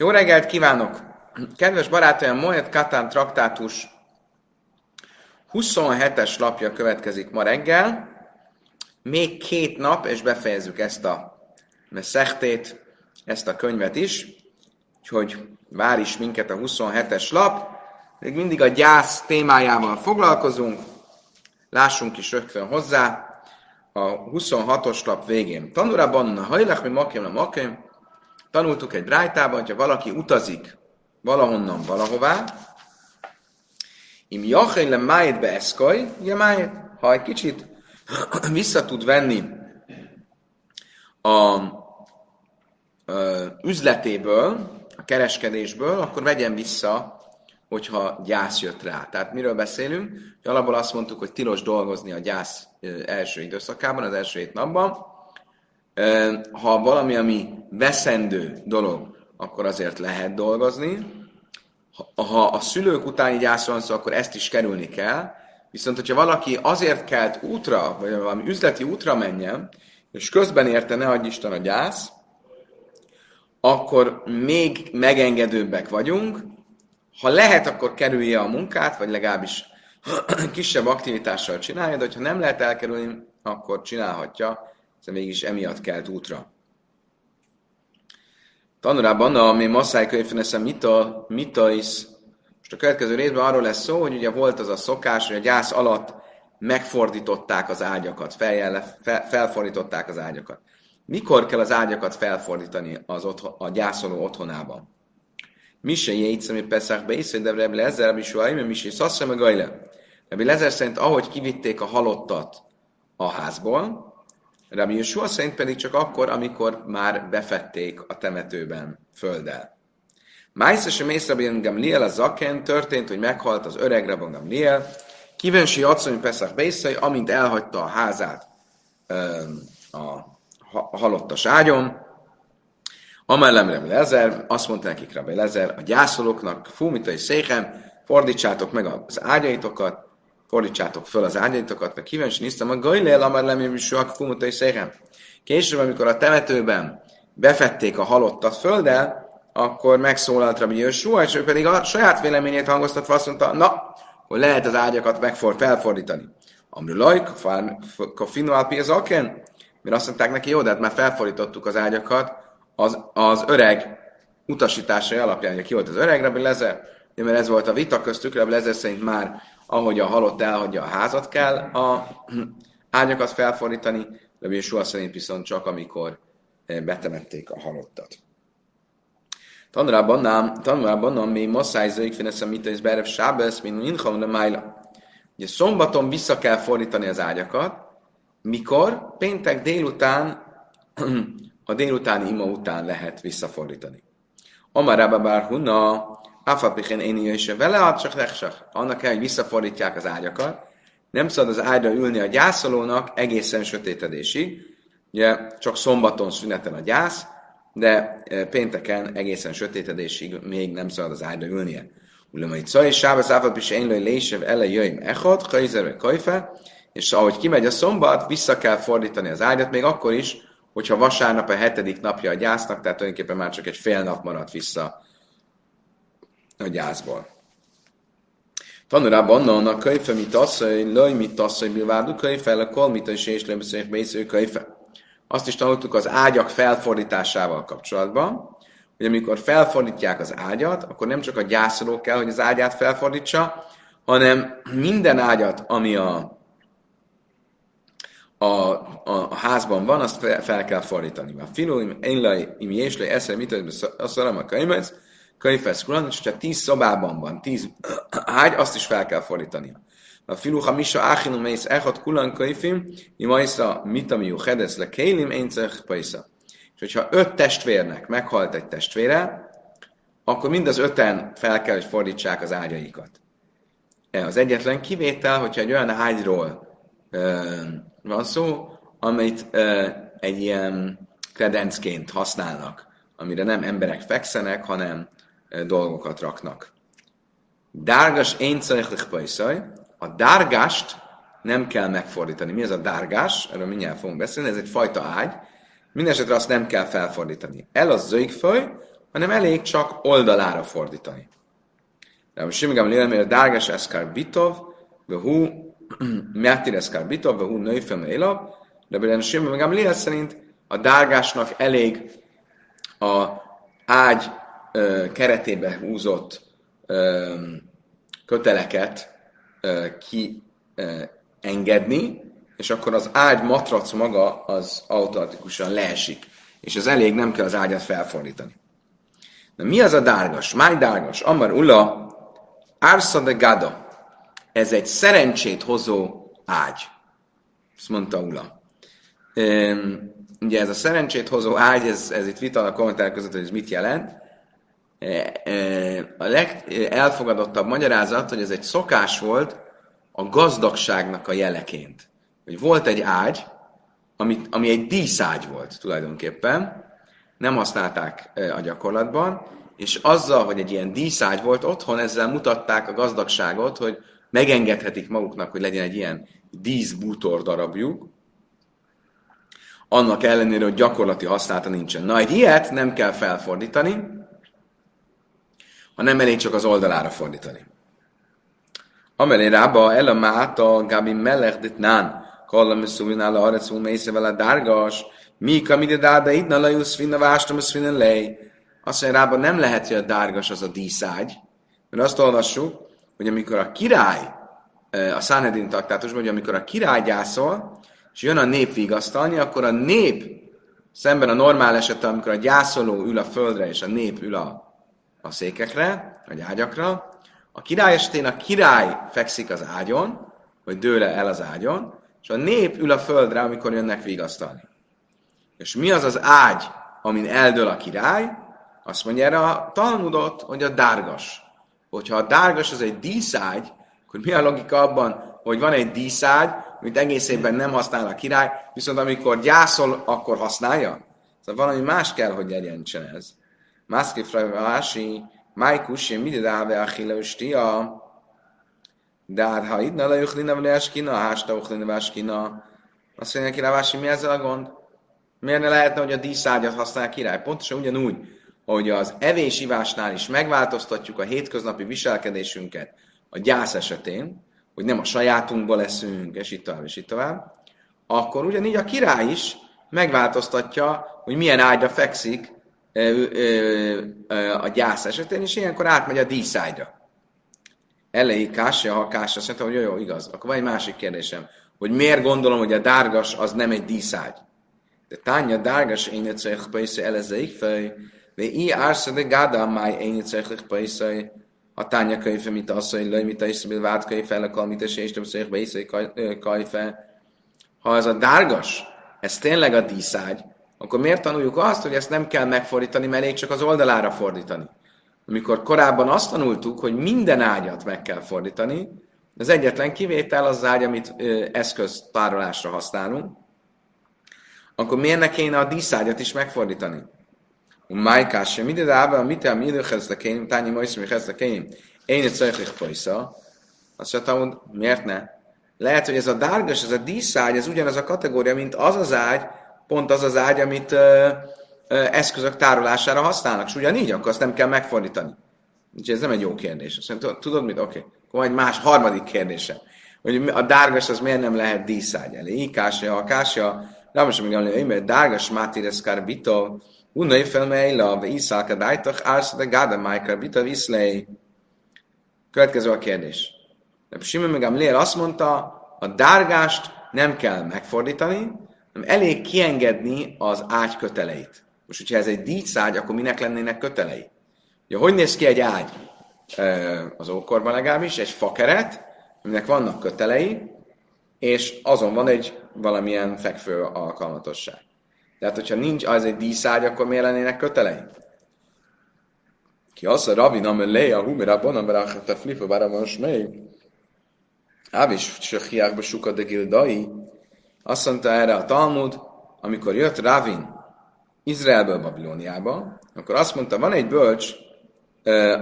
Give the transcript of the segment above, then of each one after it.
Jó reggelt kívánok! Kedves barátaim, Moet Katán traktátus 27-es lapja következik ma reggel. Még két nap, és befejezzük ezt a szechtét, ezt a könyvet is. Úgyhogy vár is minket a 27-es lap. Még mindig a gyász témájával foglalkozunk. Lássunk is rögtön hozzá a 26-os lap végén. Tanulában a hajlach, mi makim a makim, tanultuk egy brájtában, hogyha valaki utazik valahonnan valahová, im jachén le májt be eszkaj, ugye májt, ha egy kicsit vissza tud venni a, a üzletéből, a kereskedésből, akkor vegyen vissza, hogyha gyász jött rá. Tehát miről beszélünk? Alapból azt mondtuk, hogy tilos dolgozni a gyász első időszakában, az első hét napban. Ha valami, ami veszendő dolog, akkor azért lehet dolgozni. Ha a szülők utáni gyászról szó, akkor ezt is kerülni kell. Viszont, hogyha valaki azért kelt útra, vagy valami üzleti útra menjen, és közben érte, ne adj Isten a gyász, akkor még megengedőbbek vagyunk. Ha lehet, akkor kerülje a munkát, vagy legalábbis kisebb aktivitással csinálja, de ha nem lehet elkerülni, akkor csinálhatja, hiszen mégis emiatt kelt útra. Tanulában, ami Masszáj könyvfenesze mita, mita is, most a következő részben arról lesz szó, hogy ugye volt az a szokás, hogy a gyász alatt megfordították az ágyakat, fel, felfordították az ágyakat. Mikor kell az ágyakat felfordítani az otthon, a gyászoló otthonában? Mise jéjtsz, ami Peszach Beisző, de Rebbe Lezer, Rabbi Suhaim, Mise Szasszra, meg Gajle. Rabbi Lezer szerint, ahogy kivitték a halottat a házból, Rabbi Yeshua szerint pedig csak akkor, amikor már befették a temetőben földdel. Májsza sem Rabbi Gamliel a zaken történt, hogy meghalt az öreg Rabbi Gamliel, Kivensi Asszony Peszach Beiszai, amint elhagyta a házát a halottas ágyon, Amellem Rabbi Lezer, azt mondta nekik Rabbi Lezer, a gyászolóknak, fúmitai széken, fordítsátok meg az ágyaitokat, fordítsátok föl az ágyaitokat, meg kíváncsi néztem, a gajlél, amár lemém is a fumutai széken. Később, amikor a temetőben befették a halottat földdel, akkor megszólalt Rabbi Jósua, és ő pedig a saját véleményét hangoztatva azt mondta, na, hogy lehet az ágyakat megfor, felfordítani. Amri lajk, kofinu alpi az aken, mert azt mondták neki, jó, de hát már felfordítottuk az ágyakat az, az öreg utasításai alapján, hogy ki volt az öreg Rabbi Lezer, mert ez volt a vita köztük, Rabbi Lezer szerint már ahogy a halott elhagyja a házat kell a ágyakat felfordítani, de Yeshua szerint viszont csak amikor eh, betemették a halottat. Tanulában nem, tanulában nem, mi masszáj zöjk fineszem mit is berev sábesz, mint mincham de májla. Ugye szombaton vissza kell fordítani az ágyakat, mikor? Péntek délután, a délutáni ima után lehet visszafordítani. Amarába bár hunna, Afapikén én is vele, csak Annak kell, hogy visszafordítják az ágyakat. Nem szabad az ágyra ülni a gyászolónak egészen sötétedésig. Ugye csak szombaton szünetel a gyász, de e, pénteken egészen sötétedésig még nem szabad az ágyra ülnie. Ulam, hogy szaj, sába áfap is én lőj lésev ele jöjjm echot, kajzerve kajfe, és ahogy kimegy a szombat, vissza kell fordítani az ágyat, még akkor is, hogyha vasárnap a hetedik napja a gyásznak, tehát tulajdonképpen már csak egy fél nap maradt vissza a gyászból. Tanulában onnan a könyve, mit asszony, löj, mit asszony, bilvádú könyve, a kol, mit is és lebeszéljük bésző könyve. Azt is tanultuk az ágyak felfordításával kapcsolatban, hogy amikor felfordítják az ágyat, akkor nem csak a gyászoló kell, hogy az ágyát felfordítsa, hanem minden ágyat, ami a, a, a, a házban van, azt fel, fel kell fordítani. A filó, én laj, im jéslaj, eszel, mit azt a könyvez, könyvesz kulan, és hogyha tíz szobában van, tíz ágy, azt is fel kell fordítani. A filuha misa áchinum mész echad kulan könyvim, imajsza mitamiu hedesz le kélim, én paisa. És hogyha öt testvérnek meghalt egy testvére, akkor mind az öten fel kell, hogy fordítsák az ágyaikat. E az egyetlen kivétel, hogyha egy olyan ágyról ö, van szó, amit ö, egy ilyen kredencként használnak, amire nem emberek fekszenek, hanem dolgokat raknak. Dárgas én pajszaj. A dárgást nem kell megfordítani. Mi ez a dárgás? Erről mindjárt fogunk beszélni. Ez egy fajta ágy. Mindenesetre azt nem kell felfordítani. El az zöjgföly, hanem elég csak oldalára fordítani. De most simigám lélem, dárgás eszkár bitov, hú, Mátir eszkár bitov, hú, nőfem élav, de például simigám lélem szerint a dárgásnak elég a ágy keretébe húzott köteleket ö, ki ö, engedni, és akkor az ágy matrac maga az automatikusan leesik. És ez elég, nem kell az ágyat felfordítani. Na mi az a dárgas? Máj dárgas? Amar Ula, Arsa de Gada. Ez egy szerencsét hozó ágy. Ezt mondta Ula. Ugye ez a szerencsét hozó ágy, ez, ez itt vita a kommentár között, hogy ez mit jelent. A legelfogadottabb magyarázat, hogy ez egy szokás volt a gazdagságnak a jeleként. Hogy volt egy ágy, ami, ami egy díszágy volt tulajdonképpen, nem használták a gyakorlatban, és azzal, hogy egy ilyen díszágy volt otthon, ezzel mutatták a gazdagságot, hogy megengedhetik maguknak, hogy legyen egy ilyen díszbútor darabjuk, annak ellenére, hogy gyakorlati használata nincsen. Na, egy ilyet nem kell felfordítani, hanem elég csak az oldalára fordítani. Amelé rába el a máta gabi melech dit nán, kalla miszulin áll a arecú mésze vele dárgas, mi kamide dáda itt na lajusz finna vástam, finna lej. Azt mondja, rába nem lehet, hogy a dárgas az a díszágy, mert azt olvassuk, hogy amikor a király, a Sanhedrin taktátusban, hogy amikor a király gyászol, és jön a nép vigasztalni, akkor a nép szemben a normál esetben, amikor a gyászoló ül a földre, és a nép ül a, a székekre, vagy ágyakra, a király esetén a király fekszik az ágyon, vagy dőle el az ágyon, és a nép ül a földre, amikor jönnek vigasztalni. És mi az az ágy, amin eldől a király? Azt mondja erre a Talmudot, hogy a dárgas. Hogyha a dárgas az egy díszágy, akkor mi a logika abban, hogy van egy díszágy, amit egész évben nem használ a király, viszont amikor gyászol, akkor használja? Szóval valami más kell, hogy jelentsen ez. Mászki frajvási, májkus, mindig dáve a chileustia, de hát ha itt ne lejuchlina, vagy eskina, hásta uchlina, váskina, azt mondja ki Rávási, mi ezzel a gond? Miért ne lehetne, hogy a díszágyat használ király? Pontosan ugyanúgy, hogy az evés-ivásnál is megváltoztatjuk a hétköznapi viselkedésünket a gyász esetén, hogy nem a sajátunkból leszünk, és itt tovább, és itt tovább, akkor ugyanígy a király is megváltoztatja, hogy milyen ágyra fekszik a gyász esetén, és ilyenkor átmegy a díszágyra. Elejé kásja, ha kásja, azt mondta, hogy jó, jó, igaz. Akkor van egy másik kérdésem, hogy miért gondolom, hogy a dárgas az nem egy díszágy. De tánya dárgas én egyszer bajszai elezeik fej, de i ársa de gáda máj én egyszer bajszai, a tánya könyve, mint az, hogy löj, mint a iszbil vált könyve, a kalmit, és és többször bajszai kajfe. Ha ez a dárgas, ez tényleg a díszágy, akkor miért tanuljuk azt, hogy ezt nem kell megfordítani, mert elég csak az oldalára fordítani? Amikor korábban azt tanultuk, hogy minden ágyat meg kell fordítani, az egyetlen kivétel az, az ágy, amit eszköztárolásra használunk, akkor miért ne kéne a díszágyat is megfordítani? Májkás sem ide dáva, mit el mi kezdekeim, tányi majd mi kezdekeim, én egy szajklik pajsza. Azt mondta, miért ne? Lehet, hogy ez a dárgas, ez a díszágy, ez ugyanaz a kategória, mint az az ágy, pont az az ágy, amit ö, eszközök tárolására használnak, és ugyanígy, akkor azt nem kell megfordítani. Úgyhogy ez nem egy jó kérdés. Azt tudod mit? Oké. Okay. Akkor egy más, harmadik kérdése. Hogy a dárgas az miért nem lehet díszágy elé? Ikásja, akásja, nem most még emlő, mert dárgas mátírez karbito, unnai felmeila, iszálka dájtak, ársz, de gáda májkar, bita viszlei. Következő a kérdés. De Simon meg Amlél azt mondta, a dárgást nem kell megfordítani, elég kiengedni az ágy köteleit. Most, hogyha ez egy díszágy, akkor minek lennének kötelei? Ja, hogy néz ki egy ágy? Az ókorban legalábbis, egy fakeret, aminek vannak kötelei, és azon van egy valamilyen fekvő alkalmatosság. Tehát, hogyha nincs az egy díszágy, akkor miért lennének kötelei? Ki az a rabi nem lé a humira bonan berachat a flipa bára most még. Ávis se hiákba suka gildai. Azt mondta erre a Talmud, amikor jött Ravin Izraelből Babilóniába, akkor azt mondta, van egy bölcs,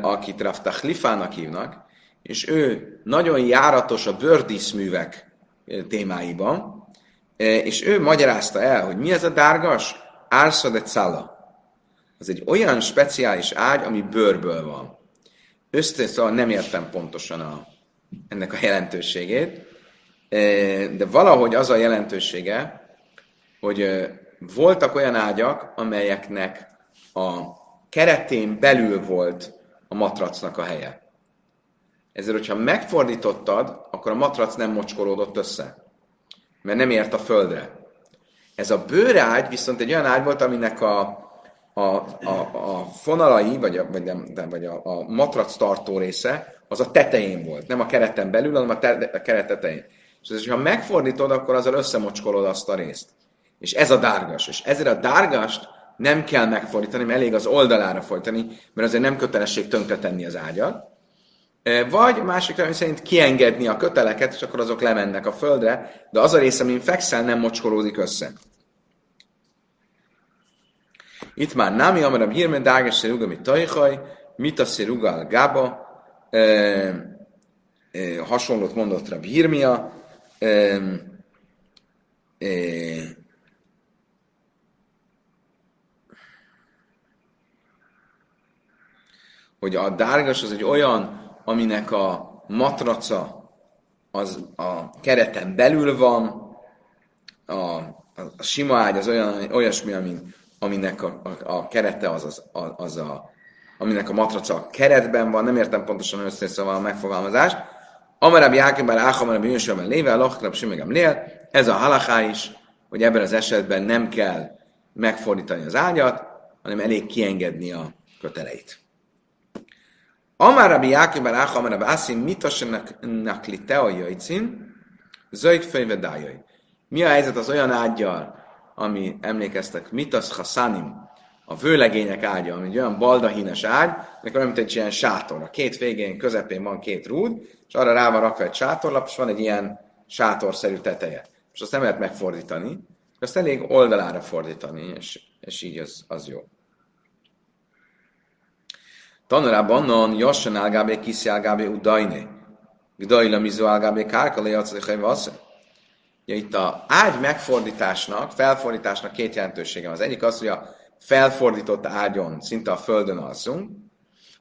akit Rav Tachlifának hívnak, és ő nagyon járatos a bőrdíszművek témáiban, és ő magyarázta el, hogy mi ez a dárgas? Árszad egy szala. az egy olyan speciális ágy, ami bőrből van. Össze, szóval nem értem pontosan a, ennek a jelentőségét, de valahogy az a jelentősége, hogy voltak olyan ágyak, amelyeknek a keretén belül volt a matracnak a helye. Ezért, hogyha megfordítottad, akkor a matrac nem mocskolódott össze, mert nem ért a földre. Ez a bőrágy viszont egy olyan ágy volt, aminek a, a, a, a fonalai, vagy a, vagy, nem, vagy a, a matrac tartó része, az a tetején volt. Nem a kereten belül, hanem a, te, a keret tetején. És ha megfordítod, akkor azzal összemocskolod azt a részt. És ez a dárgas. És ezért a dárgast nem kell megfordítani, mert elég az oldalára fordítani, mert azért nem kötelesség tönkretenni az ágyat. Vagy a másik ami szerint kiengedni a köteleket, és akkor azok lemennek a földre, de az a része, amin fekszel, nem mocskolódik össze. Itt már Nami, amerem hírmen dáges szeruga, mit tajhaj, mit a szeruga gába, e, e, hasonlót mondott Rabbi Hirmia, e, e, hogy a dárgas az egy olyan, aminek a matraca az a kereten belül van, a, a sima ágy az olyan, olyasmi, amin, aminek a, a, a kerete az, az, az a, aminek a matraca a keretben van, nem értem pontosan összeszóval a megfogalmazást. Amarab Jákibár Áhamarab Jönsőben léve, Lachrab Simegem Lél, ez a halachá is, hogy ebben az esetben nem kell megfordítani az ágyat, hanem elég kiengedni a köteleit. Amár Rabbi Jákib bar Áha, Amár Rabbi Ászim, mitasenak li teo jöjcin, zöjt fejve dájai. Mi a helyzet az olyan ágyjal, ami emlékeztek, mitas hasanim, a vőlegények ágya, ami egy olyan baldahínes ágy, olyan, mint egy ilyen sátor. A két végén, közepén van két rúd, és arra rá van rakva egy sátorlap, és van egy ilyen sátorszerű teteje. És azt nem lehet megfordítani, azt elég oldalára fordítani, és, és így az, az jó. Tanulában non jassan ágábé kiszi ágábé udajné. Gdajla mizu ágábé kárkale jacalikai vasze. Ja, itt a ágy megfordításnak, felfordításnak két jelentősége van. Az egyik az, hogy a felfordított ágyon szinte a földön alszunk,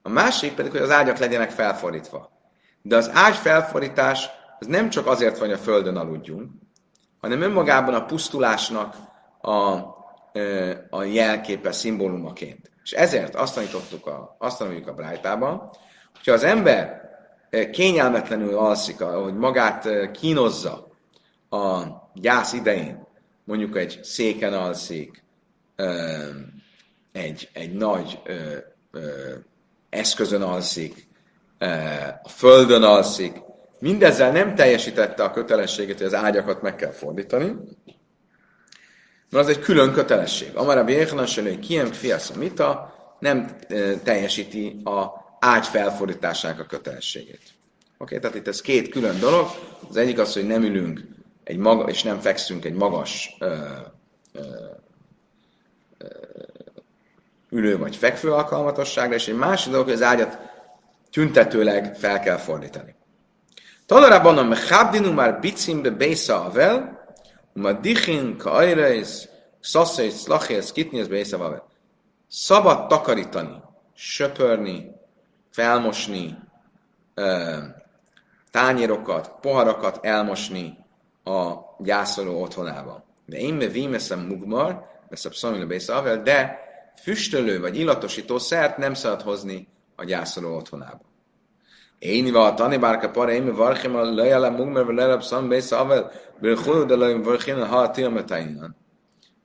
a másik pedig, hogy az ágyak legyenek felfordítva. De az ágy felfordítás az nem csak azért van, hogy a földön aludjunk, hanem önmagában a pusztulásnak a, a jelképe, szimbólumaként. És ezért azt tanítottuk, a, azt tanuljuk a Brájtában, hogyha az ember kényelmetlenül alszik, hogy magát kínozza a gyász idején, mondjuk egy széken alszik, egy, egy nagy eszközön alszik, a földön alszik, mindezzel nem teljesítette a kötelességet, hogy az ágyakat meg kell fordítani, mert az egy külön kötelesség. Amara Béhlan Selő Kiem Mita nem teljesíti a ágy felfordításának a kötelességét. Oké, okay, tehát itt ez két külön dolog. Az egyik az, hogy nem ülünk egy maga, és nem fekszünk egy magas ö, ö, ö, ülő vagy fekvő alkalmatosságra, és egy másik dolog, hogy az ágyat tüntetőleg fel kell fordítani. Talarában a mechabdinu már bicimbe bésza avel, Madichin, Kaireis, Szaszész, Szlachész, Kitnész, Bészavavet. Szabad takarítani, söpörni, felmosni, tányérokat, poharakat elmosni a gyászoló otthonában. De én me vímeszem mugmar, veszem szamila Bészavavet, de füstölő vagy illatosító szert nem szabad hozni a gyászoló otthonába. Én a tani bárka para, én varchim a lejjel mugmer, vagy lejjel szam Bészavavet, Bőrhulú, de vörchén, ha a tilmetainan.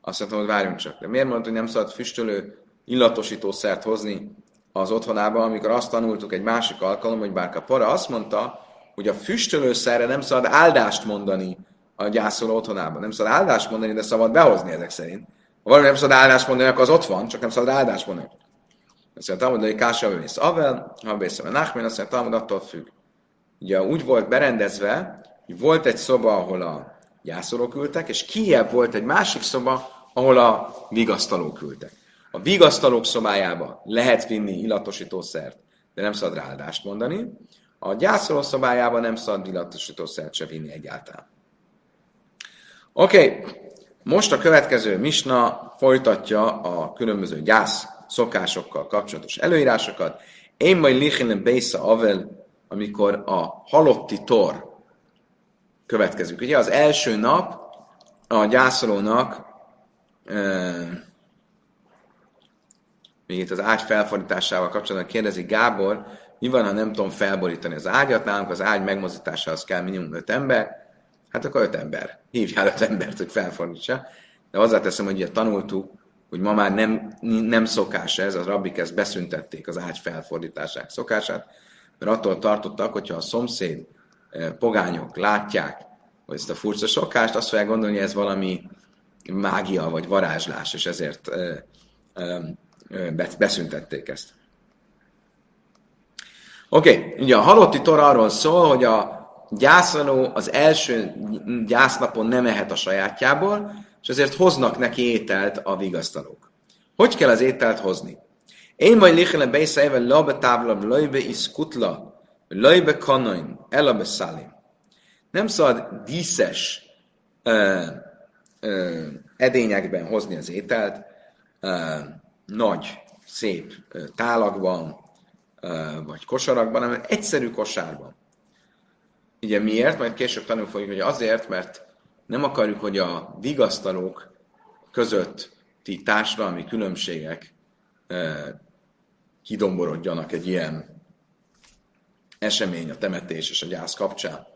Azt mondtam, hogy várjunk csak. De miért mondta, hogy nem szabad füstölő illatosítószert hozni az otthonába, amikor azt tanultuk egy másik alkalom, hogy bárka para azt mondta, hogy a füstölőszerre nem szabad áldást mondani a gyászoló otthonába. Nem szabad áldást mondani, de szabad behozni ezek szerint. Ha valami nem szabad áldást mondani, akkor az ott van, csak nem szabad áldást mondani. Azt mondta, hogy Kása vész Avel, ha vész a Nachmén, azt mondta, attól függ. Ugye úgy volt berendezve, volt egy szoba, ahol a gyászolók ültek, és kiebb volt egy másik szoba, ahol a vigasztalók ültek. A vigasztalók szobájába lehet vinni illatosítószert, de nem szabad ráadást mondani. A gyászoló szobájába nem szabad illatosítószert se vinni egyáltalán. Oké, okay. Most a következő misna folytatja a különböző gyász szokásokkal kapcsolatos előírásokat. Én majd lichinen Bésa Avel, amikor a halotti tor következik. Ugye az első nap a gyászolónak még itt az ágy felfordításával kapcsolatban kérdezi Gábor, mi van, ha nem tudom felborítani az ágyat, nálunk az ágy megmozdításához kell minimum öt ember, hát akkor öt ember. Hívjál öt embert, hogy felfordítsa. De hozzáteszem, hogy ugye tanultuk, hogy ma már nem, nem szokás ez, az rabbik ezt beszüntették az ágy felfordításák szokását, mert attól tartottak, hogyha a szomszéd eh, pogányok látják, hogy ezt a furcsa szokást, azt fogják gondolni, hogy ez valami mágia vagy varázslás, és ezért ö, ö, ö, beszüntették ezt. Oké, okay. ugye a halotti tor arról szól, hogy a gyászoló az első gyásznapon nem ehet a sajátjából, és ezért hoznak neki ételt a vigasztalók. Hogy kell az ételt hozni? Én majd lichele beiszeive labe tábla, lajbe iszkutla, lajbe kanoin, elabe szalim. Nem szabad díszes ö, ö, edényekben hozni az ételt, ö, nagy, szép tálakban, ö, vagy kosarakban, hanem egyszerű kosárban. Ugye miért? Majd később tanul fogjuk, hogy azért, mert nem akarjuk, hogy a vigasztalók közötti társadalmi különbségek kidomborodjanak egy ilyen esemény, a temetés és a gyász kapcsán.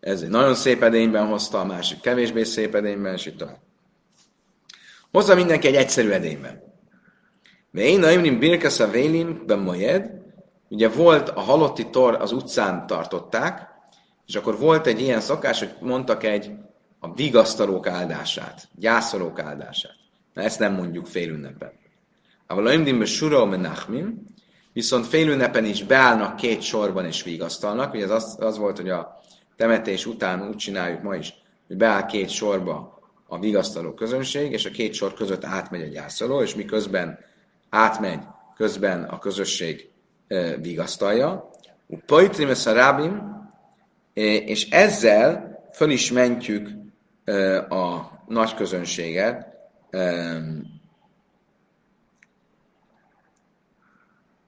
Ez egy nagyon szép edényben hozta, a másik kevésbé szép edényben, és itt tovább. Hozza mindenki egy egyszerű edényben. De én naimrim birkesz a vélim bemajed, ugye volt a halotti tor az utcán tartották, és akkor volt egy ilyen szokás, hogy mondtak egy a vigasztalók áldását, gyászolók áldását. Na ezt nem mondjuk félünnepen. A imdimbe sura menachmim, viszont félünnepen is beállnak két sorban és vigasztalnak. Ugye ez az, az volt, hogy a temetés után úgy csináljuk ma is, hogy beáll két sorba a vigasztaló közönség, és a két sor között átmegy a gyászoló, és miközben átmegy, közben a közösség vigasztalja. Pajtrim rábim, és ezzel föl is mentjük a nagy közönséget,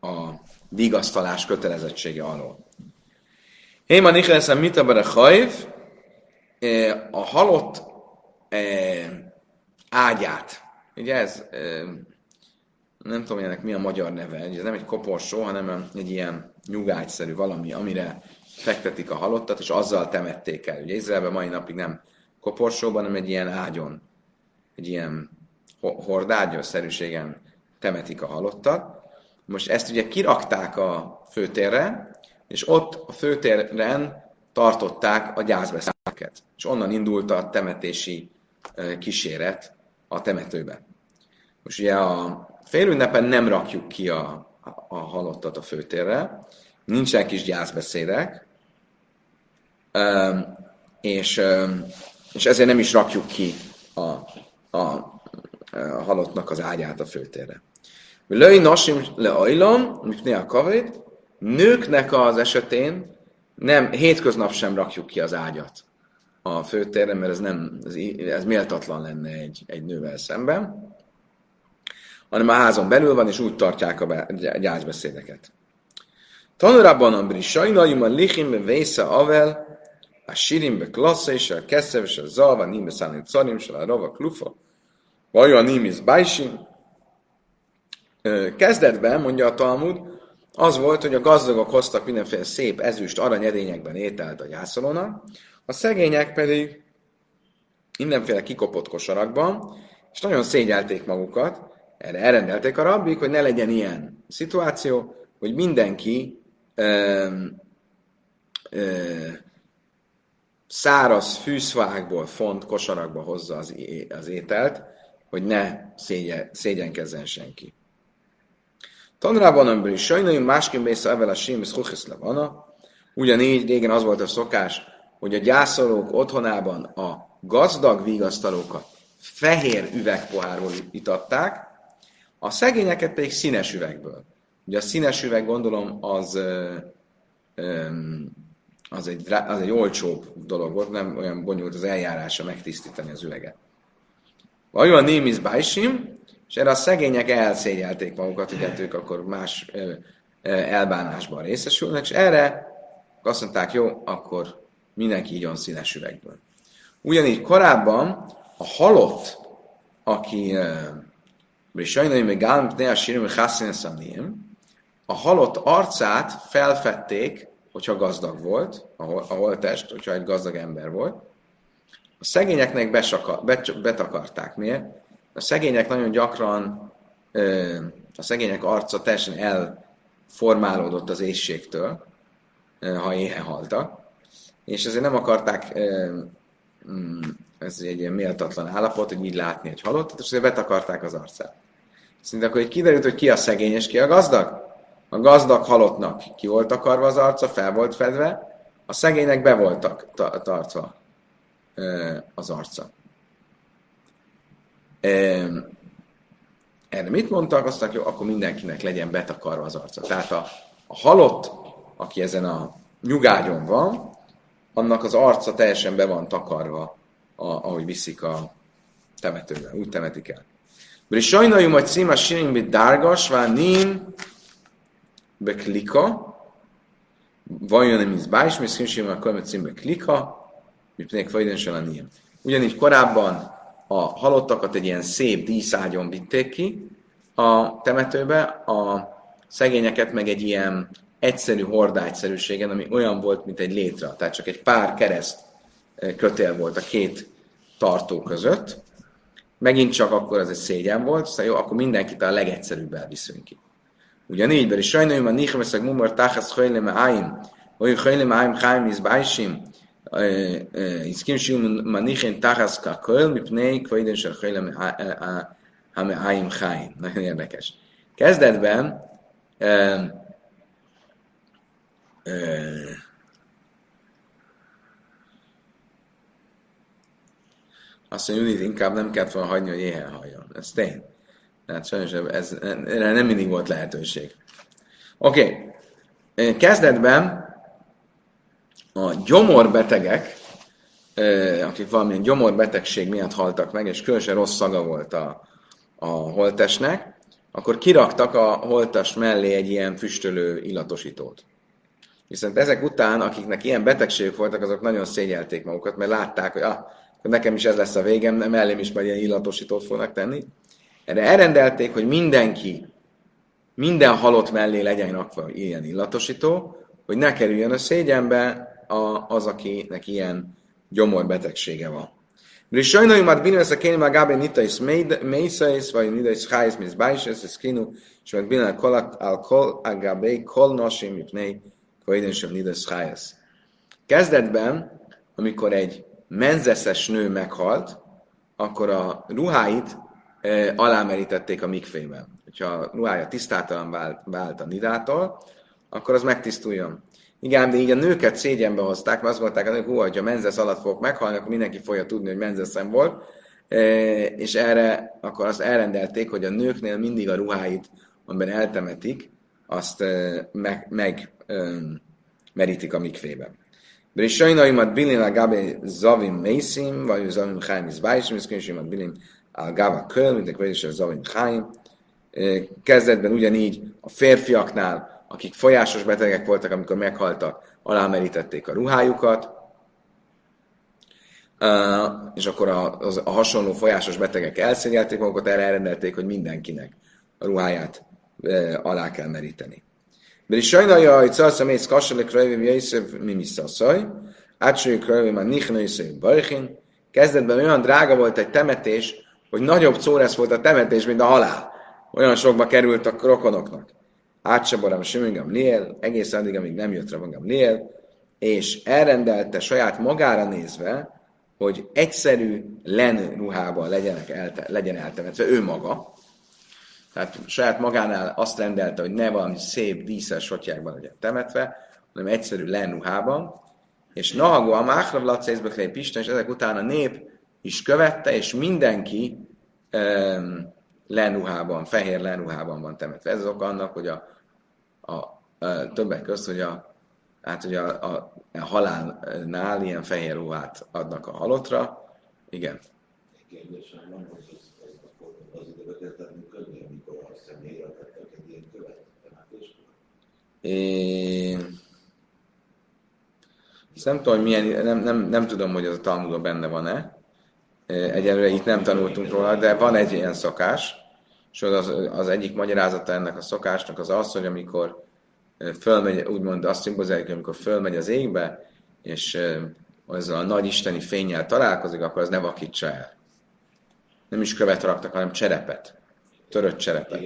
a vigasztalás kötelezettsége alól. Én ma nichelsem mit a hajv, a halott ágyát. Ugye ez, nem tudom, ennek mi a magyar neve, ez nem egy koporsó, hanem egy ilyen nyugágyszerű valami, amire fektetik a halottat, és azzal temették el. Ugye Izraelben mai napig nem koporsóban, hanem egy ilyen ágyon, egy ilyen hordágyos-szerűségen temetik a halottat. Most ezt ugye kirakták a főtérre, és ott a főtéren tartották a gyászbeszédeket. És onnan indult a temetési kíséret a temetőbe. Most ugye a félünnepen nem rakjuk ki a, a halottat a főtérre, nincsen kis gyászbeszédek, és, és ezért nem is rakjuk ki a, a, a halottnak az ágyát a főtérre. Löj nasim le ajlom, mit a kavét, Nőknek az esetén nem, hétköznap sem rakjuk ki az ágyat a főtérre, mert ez, nem, ez, ez méltatlan lenne egy, egy nővel szemben, hanem a házon belül van, és úgy tartják a gyászbeszédeket. Tanulában a brisainaim a lichim vésze avel, a sirim klassza és a keszev és a zalva, nime szállni carim, és a rava klufa, a nimis bájsim. Kezdetben, mondja a Talmud, az volt, hogy a gazdagok hoztak mindenféle szép ezüst aranyedényekben ételt a gyászolónak, a szegények pedig mindenféle kikopott kosarakban, és nagyon szégyelték magukat, erre elrendelték a rabbik, hogy ne legyen ilyen szituáció, hogy mindenki ö, ö, száraz fűszvágból font kosarakba hozza az, az ételt, hogy ne szégyen, szégyenkezzen senki. Tanrában ember is sajnáljuk, másként mész evel a ez levana. Ugyanígy régen az volt a szokás, hogy a gyászolók otthonában a gazdag vigasztalókat fehér üvegpohárból itatták, a szegényeket pedig színes üvegből. Ugye a színes üveg, gondolom, az, az, egy, az egy olcsóbb dolog volt, nem olyan bonyolult az eljárása megtisztítani az üveget. A némiz bájsim, és erre a szegények elszégyelték magukat, hogy hát ők akkor más elbánásban részesülnek, és erre azt mondták, jó, akkor mindenki igyon színes üvegből. Ugyanígy korábban a halott, aki sajnálj még gálm, ne a sírim, a halott arcát felfedték, hogyha gazdag volt, a holtest, hogyha egy gazdag ember volt. A szegényeknek besaka, bet, betakarták. Miért? A szegények nagyon gyakran, a szegények arca teljesen elformálódott az éjségtől, ha éhen haltak, és ezért nem akarták, mm, ez egy ilyen méltatlan állapot, hogy így látni egy halottat, és ezért betakarták az arcát. Szinte akkor így kiderült, hogy ki a szegény és ki a gazdag. A gazdag halottnak ki volt akarva az arca, fel volt fedve, a szegénynek be voltak tartva az arca. Erre mit mondtak? Azt mondták, akkor mindenkinek legyen betakarva az arca. Tehát a, a halott, aki ezen a nyugágyon van, annak az arca teljesen be van takarva, a, ahogy viszik a temetőbe. Úgy temetik el. Sajnáljuk, hogy címa sirin bit dárgas, vár nin beklika, vajon nem is bájs, mi színsím a kömet cím beklika, mi pedig vajden a niem. Ugyanígy korábban a halottakat egy ilyen szép díszágyon vitték ki a temetőbe, a szegényeket meg egy ilyen egyszerű hordágyszerűségen, ami olyan volt, mint egy létre, tehát csak egy pár kereszt eh, kötél volt a két tartó között. Megint csak akkor ez egy szégyen volt, szóval jó, akkor mindenkit a legegyszerűbb elviszünk ki. Ugyanígy, beri sajnálom, a nihveszek mumar táhász hajleme áim, olyan hajleme áim háim izbájsim, izkim sium ma nichen táhász kaköl, mipnei kvaiden se hajleme hame áim háim. Nagyon érdekes. Kezdetben azt mondja, hogy inkább nem kellett volna hagyni, hogy éhen halljon. Ez tény. Tehát sajnos ez, erre nem mindig volt lehetőség. Oké. Okay. Kezdetben a gyomorbetegek, akik valamilyen gyomorbetegség miatt haltak meg, és különösen rossz szaga volt a, a holtesnek, akkor kiraktak a holtas mellé egy ilyen füstölő illatosítót. Viszont ezek után, akiknek ilyen betegségek voltak, azok nagyon szégyelték magukat, mert látták, hogy ah, nekem is ez lesz a végem, mellém is majd ilyen illatosítót fognak tenni. Erre elrendelték, hogy mindenki, minden halott mellé legyen rakva ilyen illatosító, hogy ne kerüljön a szégyenbe a, az, akinek ilyen gyomorbetegsége van. Hogy bínem ezt a kény magába nita is mészais, vagy nita is hájsz, mint bájs, ez a kinu, és meg bínem a kol agabé kol nosim, mipnei, koiden sem nita is hájsz. Kezdetben, amikor egy menzeszes nő meghalt, akkor a ruháit alámerítették a mikfében. Hogyha a ruhája tisztátalan vált, vált a nidától, akkor az megtisztuljon. Igen, de így a nőket szégyenbe hozták, mert azt mondták, hogy hú, ha menzesz alatt fogok meghalni, akkor mindenki fogja tudni, hogy menzeszem volt. És erre akkor azt elrendelték, hogy a nőknél mindig a ruháit, amiben eltemetik, azt meg, meg merítik a mikfében. Sajnaimat bilin a gabe zavim mészim, vagy zavim is bájsim, és könyvsémat bilin a gava köl, mint a kvédés a zavim chaim. Kezdetben ugyanígy a férfiaknál akik folyásos betegek voltak, amikor meghaltak, alámerítették a ruhájukat, Uh, és akkor a, a hasonló folyásos betegek elszégyelték magukat, erre elrendelték, hogy mindenkinek a ruháját uh, alá kell meríteni. Is sajnálja, hogy szalszam ész kasselik rajvim jöjszöv mi szaszaj, átsőjük rajvim a nichna jöjszöv barchin. Kezdetben olyan drága volt egy temetés, hogy nagyobb szóresz volt a temetés, mint a halál. Olyan sokba került a rokonoknak átsabaram Simon Gamliel, egészen addig, amíg nem jött Rabban Gamliel, és elrendelte saját magára nézve, hogy egyszerű len ruhában legyenek elte, legyen eltemetve ő maga. Tehát saját magánál azt rendelte, hogy ne valami szép, díszes sotyákban legyen temetve, hanem egyszerű len ruhában. És Nahagó a Máhrav Lacészbe Pisten, és ezek után a nép is követte, és mindenki um, lenuhában, fehér lenuhában van temetve. Ez az oka annak, hogy a, a, a többek között, hogy a, hát, hogy a, a, a halálnál ilyen fehér ruhát adnak a halottra. Igen. Kérdésem nem tudom, hogy milyen, nem, nem, nem tudom, hogy az a Talmudban benne van-e, Egyelőre itt nem tanultunk róla, de van egy ilyen szokás, és az, az egyik magyarázata ennek a szokásnak az az, hogy amikor fölmegy, úgymond azt szimbolizáljuk, amikor fölmegy az égbe, és azzal a nagy isteni fényjel találkozik, akkor az ne vakítsa el. Nem is követ raktak, hanem cserepet. Törött cserepet.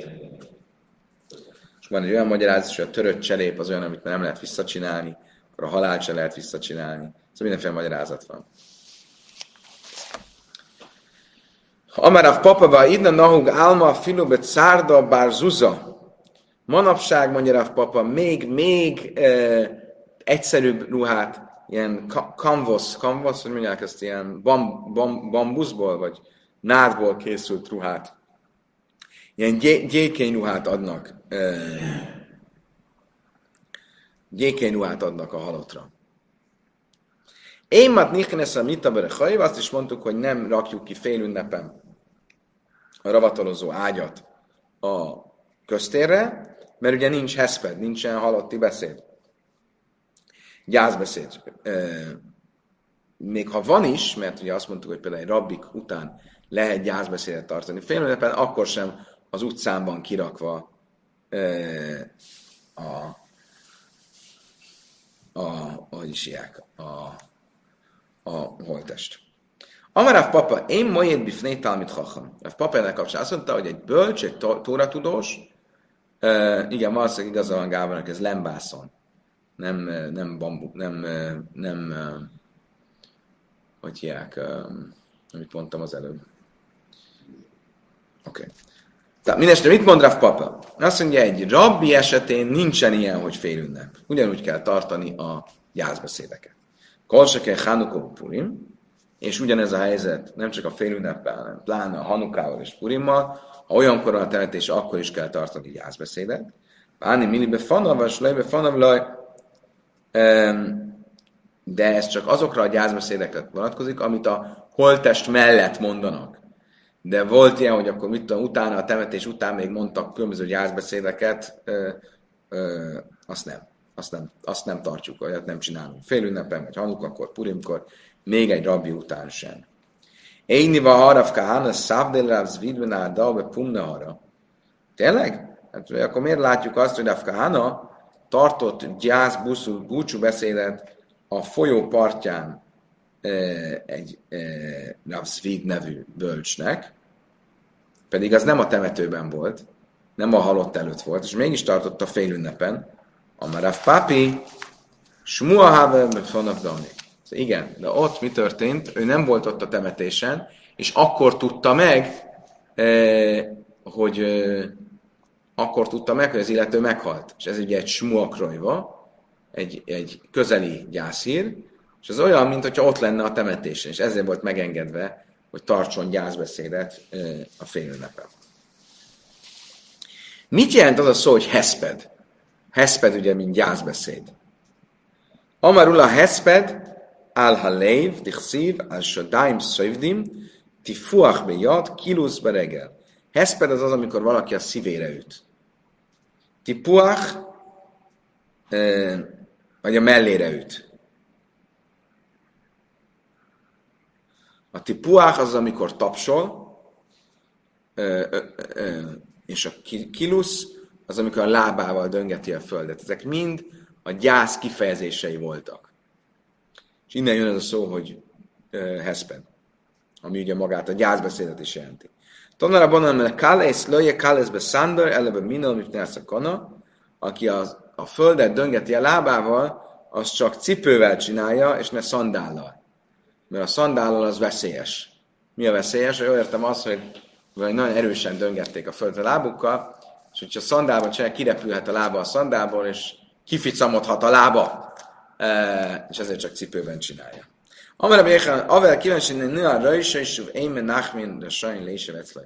És van egy olyan magyarázat, hogy a törött cserép az olyan, amit nem lehet visszacsinálni, akkor a halált se lehet visszacsinálni. Szóval mindenféle magyarázat van. Amarav papava idna nahug alma filubet szárda bár zuza. Manapság, mondja Rav papa, még, még e, egyszerűbb ruhát, ilyen canvas, canvas, hogy mondják ezt, ilyen bam, bam, bambuszból, vagy nádból készült ruhát, ilyen gyékény ruhát adnak, e, gyékény ruhát adnak a halottra. Én mat nichnes a azt is mondtuk, hogy nem rakjuk ki fél ünnepen ravatolozó ágyat a köztérre, mert ugye nincs heszped, nincsen halotti beszéd. Gyászbeszéd. Még ha van is, mert ugye azt mondtuk, hogy például egy rabbik után lehet gyászbeszédet tartani félműnepen, akkor sem az utcán van kirakva a, a, hogy is ilyek, a, a holtest. Amarav papa, én majed bifné talmit hacham. A papa ennek kapcsán azt mondta, hogy egy bölcs, egy tóratudós, uh, igen, valószínűleg igaza van Gábornak, ez lembászon. Nem, nem bambu, nem, nem, uh, hogy hiák, amit mondtam az előbb. Oké. Okay. Tehát mindestre mit mond Rav Papa? Azt mondja, egy rabbi esetén nincsen ilyen, hogy fél ünnep. Ugyanúgy kell tartani a gyászbeszédeket. Kolseke Chanukó Purim, és ugyanez a helyzet nem csak a félünneppel, hanem pláne a Hanukával és Purimmal, ha olyankor a temetés, akkor is kell tartani gyászbeszédet. Báni minibe fanav, vagy lejbe fanav laj, de ez csak azokra a gyászbeszédekre vonatkozik, amit a holtest mellett mondanak. De volt ilyen, hogy akkor mit tudom, utána, a temetés után még mondtak különböző gyászbeszédeket, ö, ö, azt nem. Azt nem, azt nem tartjuk, olyat nem csinálunk. Félünnepen, vagy Hanukakor, Purimkor, még egy rabbi után sem. Éni va harav kahana szávdél ráv zvidben vagy pumna. Tényleg? Hát, akkor miért látjuk azt, hogy Rav Kahana tartott gyász buszú, búcsú beszédet a folyó partján e, egy e, Rav nevű bölcsnek, pedig az nem a temetőben volt, nem a halott előtt volt, és mégis tartott a félünnepen, a Rav Papi, Fonav Dani. Igen, de ott mi történt? Ő nem volt ott a temetésen, és akkor tudta meg, eh, hogy eh, akkor tudta meg, hogy az illető meghalt. És ez ugye egy smuakrojva, egy, egy közeli gyászír, és ez olyan, mint hogyha ott lenne a temetésen, és ezért volt megengedve, hogy tartson gyászbeszédet eh, a félünnepen. Mit jelent az a szó, hogy hesped? Hesped ugye, mint gyászbeszéd. Amarula hesped, al halev, dichsziv, al shadaim szövdim, tifuach bejad, kilusz beregel. Heszped az az, amikor valaki a szívére üt. Tipuach, vagy a mellére üt. A tipuach az, amikor tapsol, és a kilusz az, amikor a lábával döngeti a földet. Ezek mind a gyász kifejezései voltak. És innen jön ez a szó, hogy uh, heszped, ami ugye magát a gyászbeszédet is jelenti. Tanára banan, mert kálész, löje kálészbe szándor, eleve minol, mit a kana, aki a, a földet döngeti a lábával, az csak cipővel csinálja, és ne szandállal. Mert a szandállal az veszélyes. Mi a veszélyes? Jól értem azt, hogy vagy nagyon erősen döngették a földet a lábukkal, és hogyha szandálban csinálja, kirepülhet a lába a szandálból, és kificamodhat a lába és ezért csak cipőben csinálja. Amara Béchan, avel kíváncsi, nő a rajsa, és éjmen nachmin, de sajn lése veclaj.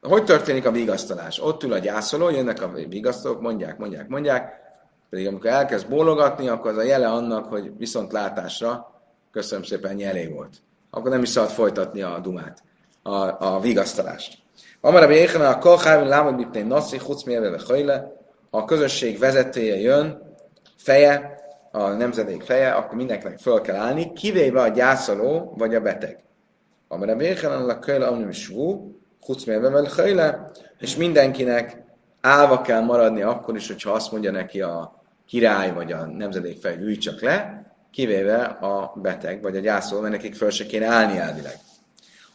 Hogy történik a vigasztalás? Ott ül a gyászoló, jönnek a vigasztalók, mondják, mondják, mondják, pedig amikor elkezd bólogatni, akkor az a jele annak, hogy viszont látásra, köszönöm szépen, elég volt. Akkor nem is szabad folytatni a dumát, a, a vigasztalást. Amara Béchan, a kolhájban lámad mipné naszi, chuc mérve hajle, a közösség vezetője jön, feje, a nemzedék feje, akkor mindenkinek föl kell állni, kivéve a gyászoló vagy a beteg. Amire véhelen a kölyle amnim svú, chucmélve és mindenkinek állva kell maradni akkor is, hogyha azt mondja neki a király vagy a nemzedék fej, ülj csak le, kivéve a beteg vagy a gyászoló, mert nekik föl se kéne állni elvileg.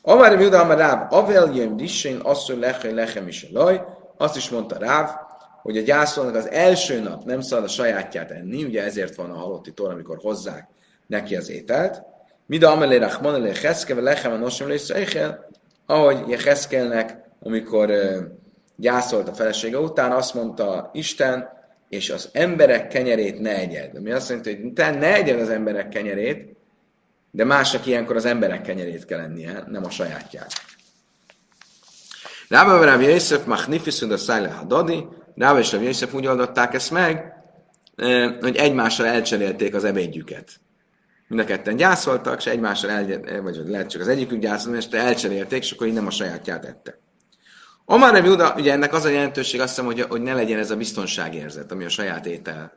Amár Juda Amar Ráv, Avel jöjjön Dissén, asszony lehe lechem is laj, azt is mondta Ráv, hogy a gyászolnak az első nap nem szabad a sajátját enni, ugye ezért van a halotti tor, amikor hozzák neki az ételt. Mida amelé rachman elé cheszke, ve lechem a nosom szeichel, ahogy Jeheszkelnek, amikor gyászolt a felesége után, azt mondta Isten, és az emberek kenyerét ne egyed. Ami azt jelenti, hogy te ne egyed az emberek kenyerét, de másnak ilyenkor az emberek kenyerét kell ennie, nem a sajátját. Rába Rav Yosef Machnifiszud a Szájle Hadadi, Rába és Rav Yosef úgy oldották ezt meg, hogy egymással elcserélték az ebédjüket. Mind a ketten gyászoltak, és egymással el, vagy lehet csak az egyikük gyászolni, és elcserélték, és akkor így nem a sajátját ette. Omar Rev Juda, ugye ennek az a jelentőség, azt hiszem, hogy, hogy ne legyen ez a biztonságérzet, ami a saját étel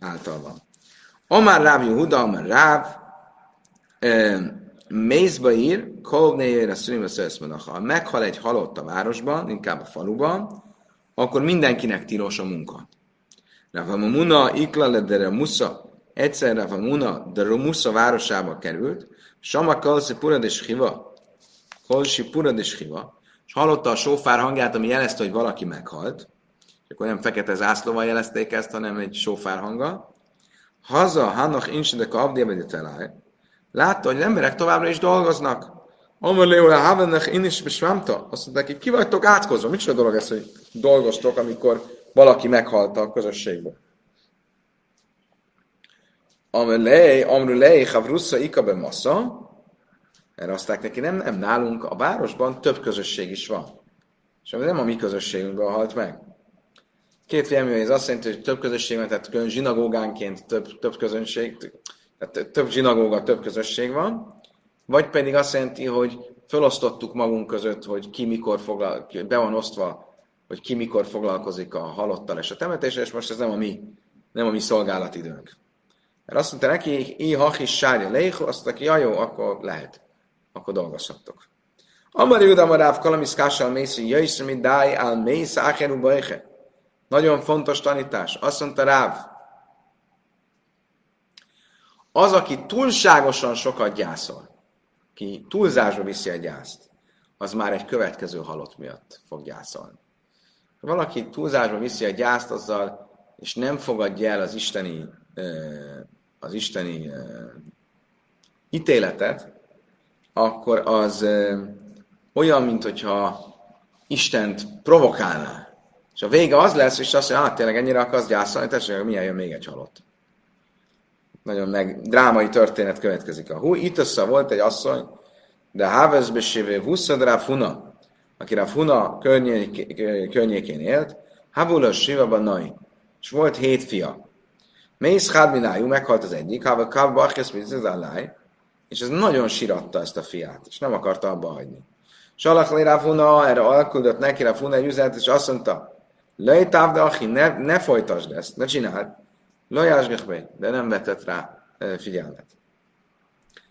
által van. Omar Ráv Juda, Omar Ráv, Mézba ír, szülima Ha meghal egy halott a városban, inkább a faluban, akkor mindenkinek tilos a munka. Muna, ikla ledere musza, egyszer Muna, de Romusza városába került, Sama Kalsi Purad és Hiva, Kalsi Purad és Hiva, és hallotta a sófár hangját, ami jelezte, hogy valaki meghalt, akkor nem fekete zászlóval jelezték ezt, hanem egy sófár hanga. Haza, Hannach Insideka Abdiabedi Látta, hogy az emberek továbbra is dolgoznak. Amar Leola Havenech in is besvámta. Azt mondták, hogy ki vagytok átkozva. Micsoda dolog ez, hogy dolgoztok, amikor valaki meghalt a közösségből. Amelej, amrulej, havrussa ikabe massa. Erre azták neki, nem, nem, nálunk a városban több közösség is van. És nem a mi közösségünkben halt meg. Két vélemény, ez azt jelenti, hogy több közösség van, tehát külön zsinagógánként több, több közönség, tehát több zsinagóga, több közösség van, vagy pedig azt jelenti, hogy felosztottuk magunk között, hogy ki mikor foglal, be van osztva, hogy ki mikor foglalkozik a halottal és a temetéssel, és most ez nem a mi, nem a mi szolgálatidőnk. Mert azt mondta neki, i is sárja leichu, azt mondta ja jó, akkor lehet, akkor dolgozhattok. Amari Judam a Ráv Kalamisz Mészi, Jöjsz, mi dáj, áll mész, áheru bajhe. Nagyon fontos tanítás. Azt mondta Ráv, az, aki túlságosan sokat gyászol, ki túlzásba viszi a gyászt, az már egy következő halott miatt fog gyászolni. Ha valaki túlzásba viszi a gyászt azzal, és nem fogadja el az isteni, az isteni ítéletet, akkor az olyan, mint hogyha Istent provokálná. És a vége az lesz, és azt mondja, hát tényleg ennyire akarsz gyászolni, tessék, milyen jön még egy halott nagyon meg drámai történet következik. A hú, itt össze volt egy asszony, de Hávezbe sévé Huszadrá Funa, aki a Funa környékén élt, Havula Siva Nai, és volt hét fia. Mész Hádminájú, meghalt az egyik, Hava Kav Bachesz Mizaláj, és ez nagyon siratta ezt a fiát, és nem akarta abba hagyni. Salach Funa, erre alküldött neki Funa egy üzenet, és azt mondta, Lejtáv, de ne, ne folytasd ezt, ne csináld, Lajásgekbe, de nem vetett rá figyelmet.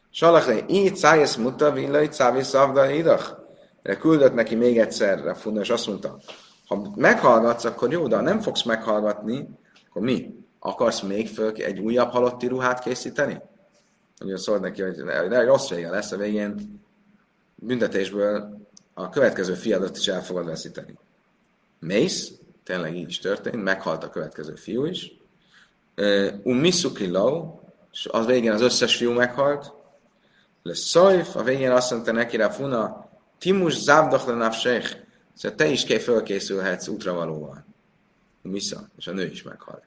Salachre, így szájesz muta, villai cávi szavda idach. De küldött neki még egyszer a funda, és azt mondta, ha meghallgatsz, akkor jó, de ha nem fogsz meghallgatni, akkor mi? Akarsz még föl egy újabb halotti ruhát készíteni? Ugye szólt neki, hogy rossz vége lesz, a végén büntetésből a következő fiadat is el fogod veszíteni. Mész, tényleg így is történt, meghalt a következő fiú is, um Misukiló, és az végén az összes fiú meghalt, le Szajf, a végén azt mondta neki rá Funa, Timus závdach le nafsech, szóval te is kell fölkészülhetsz útravalóval. Misza, és a nő is meghalt.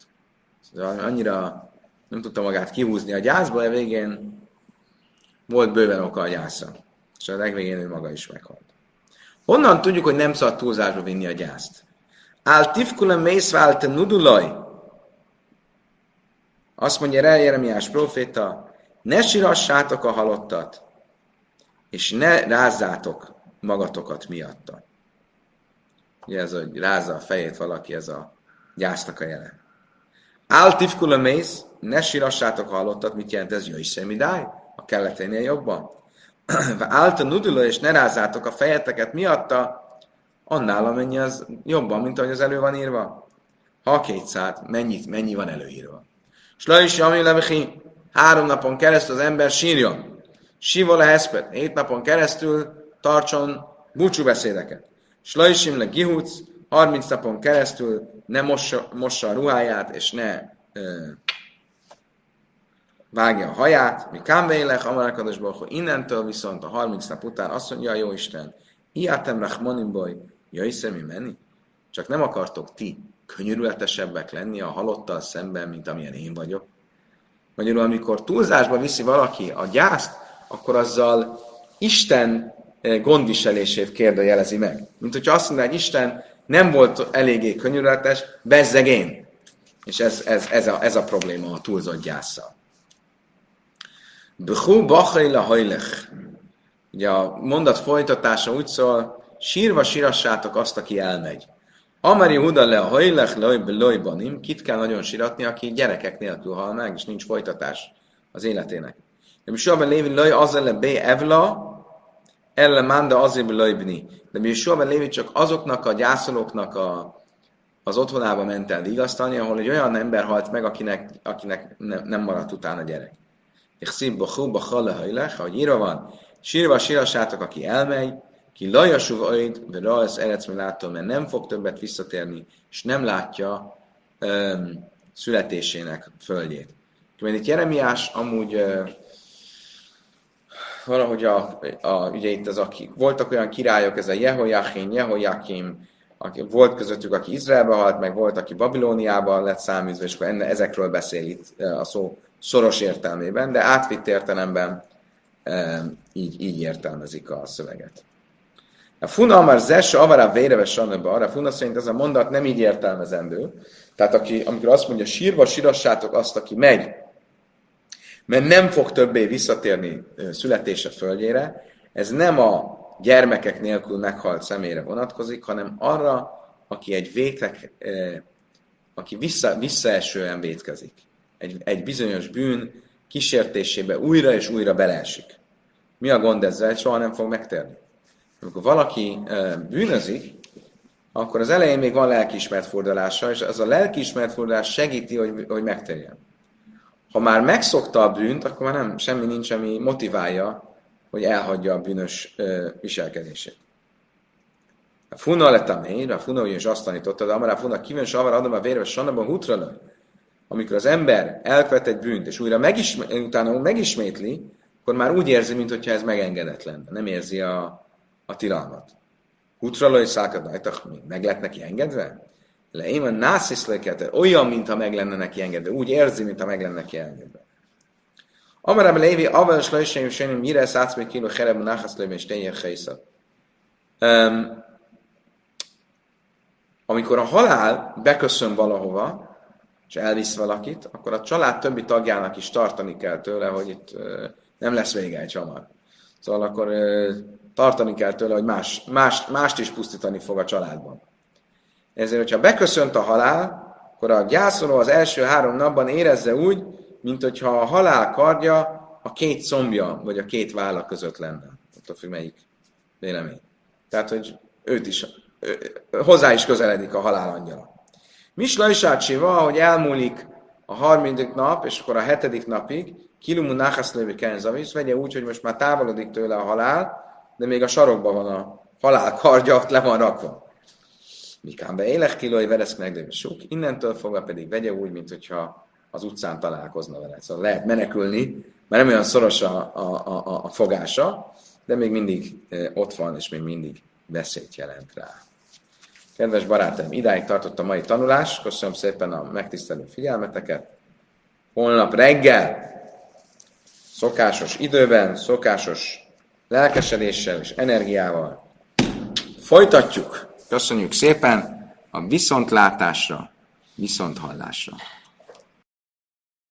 Szóval annyira nem tudta magát kihúzni a gyászba, a végén volt bőven oka a gyásza. És a legvégén ő maga is meghalt. Honnan tudjuk, hogy nem szabad túlzásba vinni a gyászt? Áll tifkule mészválte nudulaj, azt mondja rá Jeremiás proféta, ne sirassátok a halottat, és ne rázzátok magatokat miatta. Ugye ez, hogy rázza a fejét valaki, ez a gyásznak a jele. Áltivkula mész, ne sírassátok hallottat, mit jelent ez? Jöjj szemidáj, a kelleténél jobban. Állt a nuduló, és ne rázzátok a fejeteket miatta, annál, amennyi az jobban, mint ahogy az elő van írva. Ha 200, mennyit, mennyi van előírva. Sla is ami levechi, három napon keresztül az ember sírjon. Siva leheszpet, hét napon keresztül tartson búcsúbeszédeket. Sla is le gihuc, 30 napon keresztül ne mossa, mossa a ruháját, és ne ö, vágja a haját, mi kámvélek, amarakados hogy innentől viszont a 30 nap után azt mondja, jó Isten, iátem rachmonim boly, szemű menni, csak nem akartok ti könyörületesebbek lenni a halottal szemben, mint amilyen én vagyok. Magyarul, amikor túlzásba viszi valaki a gyászt, akkor azzal Isten gondviselését kérdőjelezi meg. Mint hogyha azt mondaná, hogy Isten nem volt eléggé könyörületes, bezzeg én. És ez, ez, ez, a, ez a probléma a túlzott gyászsal. Bchu bachajla hajlech. Ugye a mondat folytatása úgy szól, sírva sírassátok azt, aki elmegy. Amari huda le a hajlech lojbanim, kit kell nagyon síratni, aki gyerekek nélkül hal meg, és nincs folytatás az életének. De mi soha lévi loj az le be evla, elle manda azért lojbni. De mi soha lévi csak azoknak a gyászolóknak a, az otthonába ment el vigasztalni, ahol egy olyan ember halt meg, akinek, akinek ne, nem maradt utána gyerek. És húba halle hajlech, ahogy írva van, sírva sírassátok, aki elmegy, ki lajasú oid, vagy rajz eredsz, látom, mert nem fog többet visszatérni, és nem látja um, születésének földjét. Mert itt Jeremiás amúgy uh, valahogy a, a, ugye itt az, akik, voltak olyan királyok, ez a Jehoiachin, Jehoiakim, aki, volt közöttük, aki Izraelbe halt, meg volt, aki Babilóniában lett száműzve, és akkor enne, ezekről beszél itt a szó szoros értelmében, de átvitt értelemben így, így értelmezik a szöveget. A funa már zes, avara véreve sanöbe, arra funa szerint ez a mondat nem így értelmezendő. Tehát aki, amikor azt mondja, sírva sírassátok azt, aki megy, mert nem fog többé visszatérni születése földjére, ez nem a gyermekek nélkül meghalt személyre vonatkozik, hanem arra, aki egy vétek, aki vissza, visszaesően vétkezik. Egy, egy bizonyos bűn kísértésébe újra és újra beleesik. Mi a gond ezzel? Soha nem fog megtérni. Amikor valaki bűnözik, akkor az elején még van lelkiismert fordulása, és az a lelkiismert fordulás segíti, hogy, hogy megtérjen. Ha már megszokta a bűnt, akkor már nem, semmi nincs, ami motiválja, hogy elhagyja a bűnös ö, viselkedését. A funa lett a mély, a funa ugyanis azt tanította, de amara funa kívül savar adom a vérve sanaba hutra Amikor az ember elkövet egy bűnt, és újra megismét, utána megismétli, akkor már úgy érzi, mintha ez megengedett lenne. Nem érzi a, a tilalmat. Hutralai szákadajtak, meg lett neki engedve? Le én a násziszleket, olyan, mintha meg lenne neki engedve. Úgy érzi, mintha meg lenne neki engedve. Amarab Lévi, avel slajseim senim, mire még kiló hereb náhasz lévi, és tényleg Amikor a halál beköszön valahova, és elvisz valakit, akkor a család többi tagjának is tartani kell tőle, hogy itt nem lesz vége egy hamar. Szóval akkor tartani kell tőle, hogy más, más, mást is pusztítani fog a családban. Ezért, hogyha beköszönt a halál, akkor a gyászoló az első három napban érezze úgy, mint hogyha a halál kardja a két szombja, vagy a két válla között lenne. Attól függ, melyik vélemény. Tehát, hogy őt is, hozzá is közeledik a halál angyala. Misla is átsiva, hogy elmúlik a harmadik nap, és akkor a hetedik napig, kilumu nachaszlévi kenzavis, vegye úgy, hogy most már távolodik tőle a halál, de még a sarokban van a halál kardja, ott le van rakva. Mikán be élek kilói vereszknek, de sok, innentől fogva pedig vegye úgy, mint hogyha az utcán találkozna vele. Szóval lehet menekülni, mert nem olyan szoros a, a, a, a fogása, de még mindig e, ott van, és még mindig veszélyt jelent rá. Kedves barátaim, idáig tartott a mai tanulás. Köszönöm szépen a megtisztelő figyelmeteket. Holnap reggel, szokásos időben, szokásos lelkesedéssel és energiával folytatjuk. Köszönjük szépen a viszontlátásra, viszonthallásra.